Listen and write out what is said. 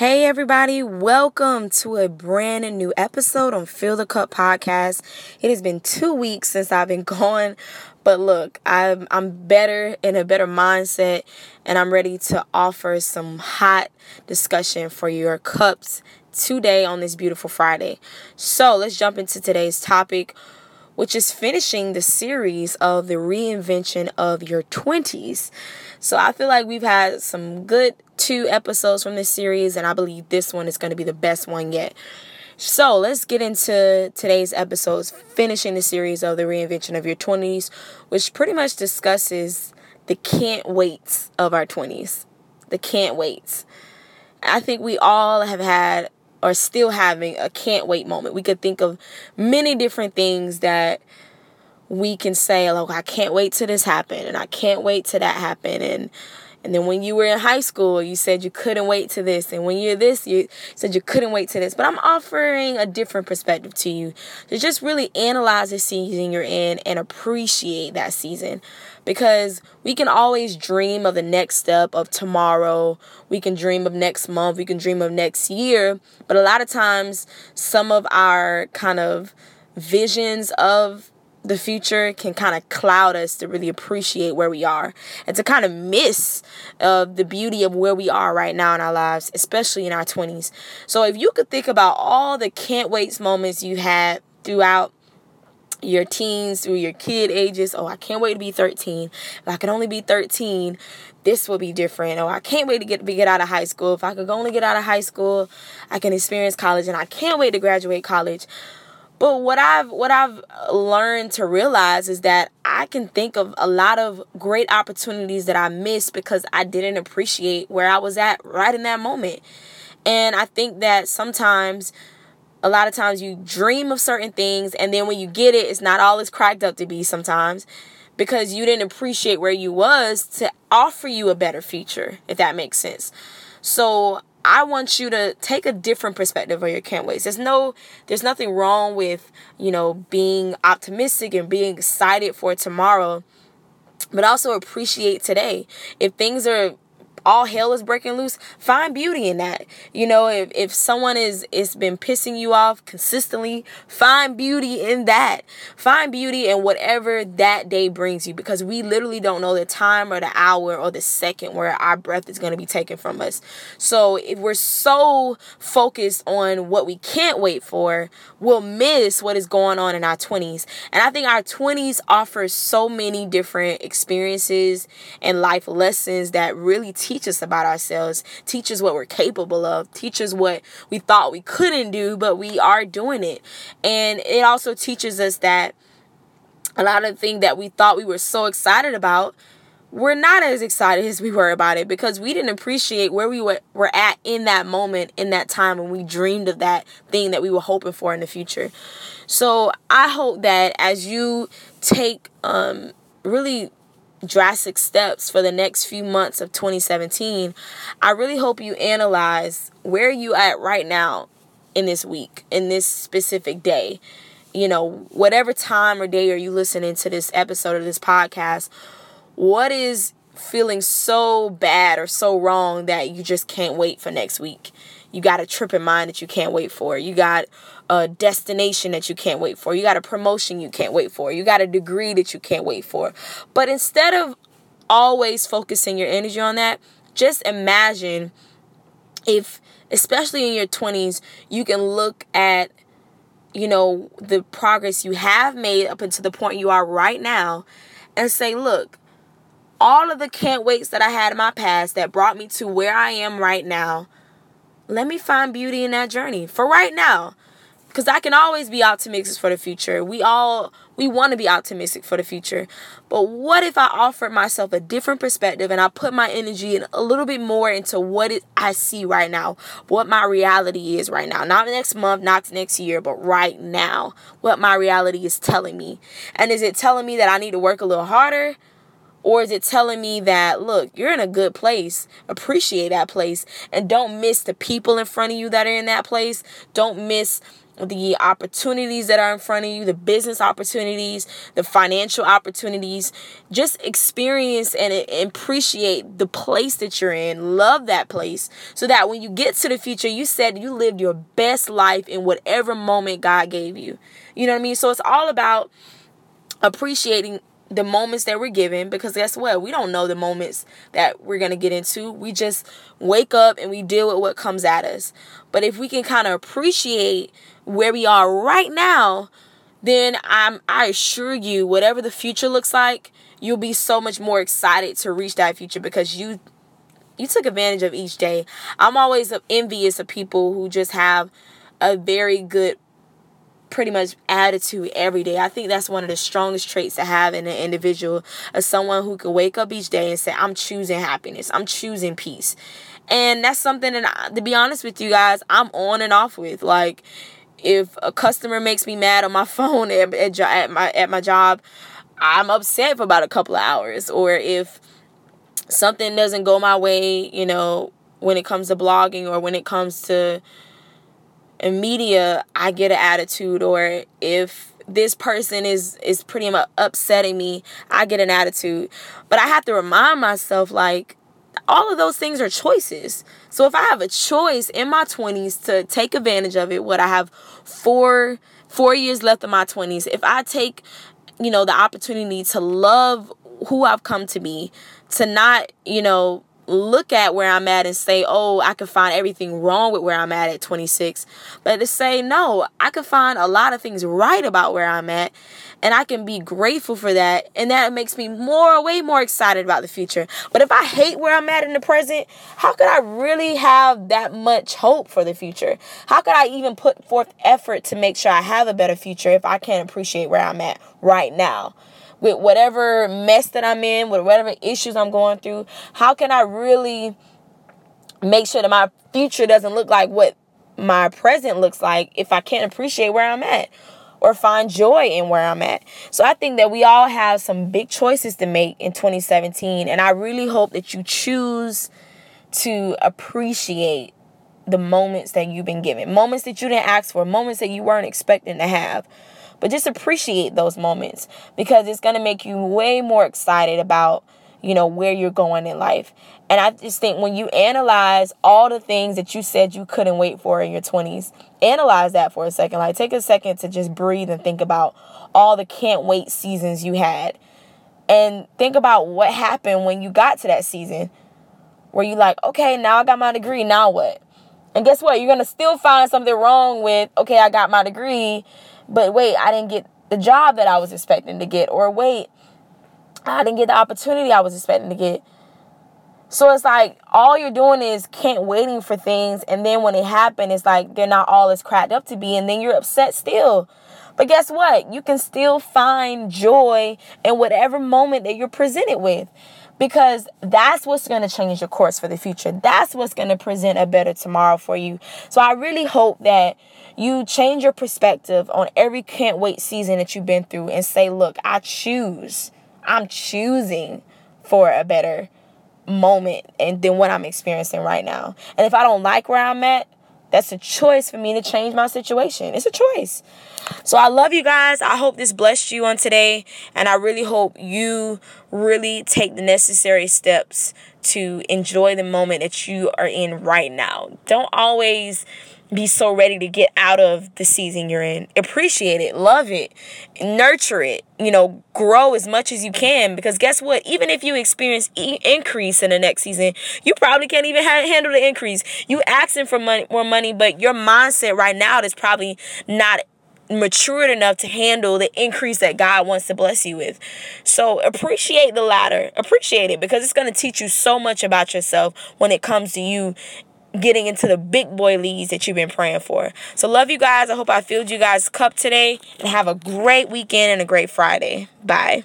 Hey, everybody, welcome to a brand new episode on Fill the Cup podcast. It has been two weeks since I've been gone, but look, I'm, I'm better in a better mindset and I'm ready to offer some hot discussion for your cups today on this beautiful Friday. So let's jump into today's topic which is finishing the series of the reinvention of your 20s. So I feel like we've had some good two episodes from this series, and I believe this one is going to be the best one yet. So let's get into today's episodes, finishing the series of the reinvention of your 20s, which pretty much discusses the can't waits of our 20s. The can't waits. I think we all have had or still having a can't wait moment. We could think of many different things that we can say, like, oh, I can't wait till this happen, and I can't wait till that happen, and and then when you were in high school, you said you couldn't wait to this. And when you're this, you said you couldn't wait to this. But I'm offering a different perspective to you to just really analyze the season you're in and appreciate that season. Because we can always dream of the next step of tomorrow. We can dream of next month. We can dream of next year. But a lot of times, some of our kind of visions of the future can kind of cloud us to really appreciate where we are and to kind of miss uh, the beauty of where we are right now in our lives, especially in our 20s. So, if you could think about all the can't wait moments you had throughout your teens, through your kid ages, oh, I can't wait to be 13. If I can only be 13, this will be different. Oh, I can't wait to get to get out of high school. If I could only get out of high school, I can experience college, and I can't wait to graduate college. But what I've what I've uh, learned to realize is that I can think of a lot of great opportunities that I missed because I didn't appreciate where I was at right in that moment. And I think that sometimes a lot of times you dream of certain things and then when you get it it's not all it's cracked up to be sometimes because you didn't appreciate where you was to offer you a better future if that makes sense. So I want you to take a different perspective of your can't waits. There's no there's nothing wrong with, you know, being optimistic and being excited for tomorrow, but also appreciate today. If things are all hell is breaking loose find beauty in that. You know if, if someone is it's been pissing you off consistently find beauty in that. Find beauty in whatever that day brings you because we literally don't know the time or the hour or the second where our breath is going to be taken from us. So if we're so focused on what we can't wait for we'll miss what is going on in our 20s and i think our 20s offers so many different experiences and life lessons that really teach teach us about ourselves, teach us what we're capable of, teach us what we thought we couldn't do, but we are doing it. And it also teaches us that a lot of things that we thought we were so excited about we're not as excited as we were about it because we didn't appreciate where we were, were at in that moment, in that time when we dreamed of that thing that we were hoping for in the future. So I hope that as you take um, really drastic steps for the next few months of 2017, I really hope you analyze where you at right now in this week, in this specific day. You know, whatever time or day are you listening to this episode of this podcast, what is feeling so bad or so wrong that you just can't wait for next week? You got a trip in mind that you can't wait for. You got a destination that you can't wait for. You got a promotion you can't wait for. You got a degree that you can't wait for. But instead of always focusing your energy on that, just imagine if, especially in your 20s, you can look at you know the progress you have made up until the point you are right now and say look all of the can't waits that I had in my past that brought me to where I am right now let me find beauty in that journey for right now because I can always be optimistic for the future. We all we want to be optimistic for the future. But what if I offered myself a different perspective and I put my energy in a little bit more into what it, I see right now, what my reality is right now. Not next month, not next year, but right now, what my reality is telling me. And is it telling me that I need to work a little harder? Or is it telling me that, look, you're in a good place, appreciate that place, and don't miss the people in front of you that are in that place. Don't miss the opportunities that are in front of you, the business opportunities, the financial opportunities. Just experience and appreciate the place that you're in. Love that place so that when you get to the future, you said you lived your best life in whatever moment God gave you. You know what I mean? So it's all about appreciating the moments that we're given because guess what? We don't know the moments that we're going to get into. We just wake up and we deal with what comes at us. But if we can kind of appreciate where we are right now, then I'm I assure you whatever the future looks like, you'll be so much more excited to reach that future because you you took advantage of each day. I'm always envious of people who just have a very good pretty much attitude every day. I think that's one of the strongest traits to have in an individual as someone who can wake up each day and say, I'm choosing happiness. I'm choosing peace. And that's something that, to be honest with you guys, I'm on and off with. Like, if a customer makes me mad on my phone at, at, at my at my job, I'm upset for about a couple of hours. Or if something doesn't go my way, you know, when it comes to blogging or when it comes to in media I get an attitude or if this person is is pretty much upsetting me, I get an attitude. But I have to remind myself like all of those things are choices. So if I have a choice in my 20s to take advantage of it, what I have 4 4 years left of my 20s, if I take you know the opportunity to love who I've come to be, to not, you know, look at where I'm at and say, oh, I can find everything wrong with where I'm at at 26. But to say, no, I can find a lot of things right about where I'm at. And I can be grateful for that. And that makes me more, way more excited about the future. But if I hate where I'm at in the present, how could I really have that much hope for the future? How could I even put forth effort to make sure I have a better future if I can't appreciate where I'm at right now? With whatever mess that I'm in, with whatever issues I'm going through, how can I really make sure that my future doesn't look like what my present looks like if I can't appreciate where I'm at or find joy in where I'm at. So I think that we all have some big choices to make in 2017 and I really hope that you choose to appreciate the moments that you've been given. Moments that you didn't ask for, moments that you weren't expecting to have. But just appreciate those moments because it's going to make you way more excited about, you know, where you're going in life. And I just think when you analyze all the things that you said you couldn't wait for in your 20s, analyze that for a second. Like take a second to just breathe and think about all the can't wait seasons you had. And think about what happened when you got to that season where you like, okay, now I got my degree, now what? And guess what? You're to still find something wrong with, okay, I got my degree, but wait, I didn't get the job that I was expecting to get. Or wait, I didn't get the opportunity I was expecting to get. So it's like all you're doing is can't waiting for things, and then when it happens, it's like they're not all as cracked up to be, and then you're upset still. But guess what? You can still find joy in whatever moment that you're presented with because that's what's going to change your course for the future. That's what's going to present a better tomorrow for you. So I really hope that you change your perspective on every can't wait season that you've been through and say, look, I choose. I'm choosing for a better moment and than what I'm experiencing right now. And if I don't like where I'm at, that's a choice for me to change my situation. It's a choice. So I love you guys. I hope this blessed you on today. And I really hope you really take the necessary steps to enjoy the moment that you are in right now. Don't always be so ready to get out of the season you're in. Appreciate it, love it, nurture it, you know, grow as much as you can because guess what? Even if you experience e- increase in the next season, you probably can't even ha- handle the increase. You asking for money, more money, but your mindset right now is probably not matured enough to handle the increase that God wants to bless you with. So appreciate the latter. Appreciate it because it's going to teach you so much about yourself when it comes to you getting into the big boy leads that you've been praying for. So love you guys. I hope I filled you guys cup today and have a great weekend and a great Friday. Bye.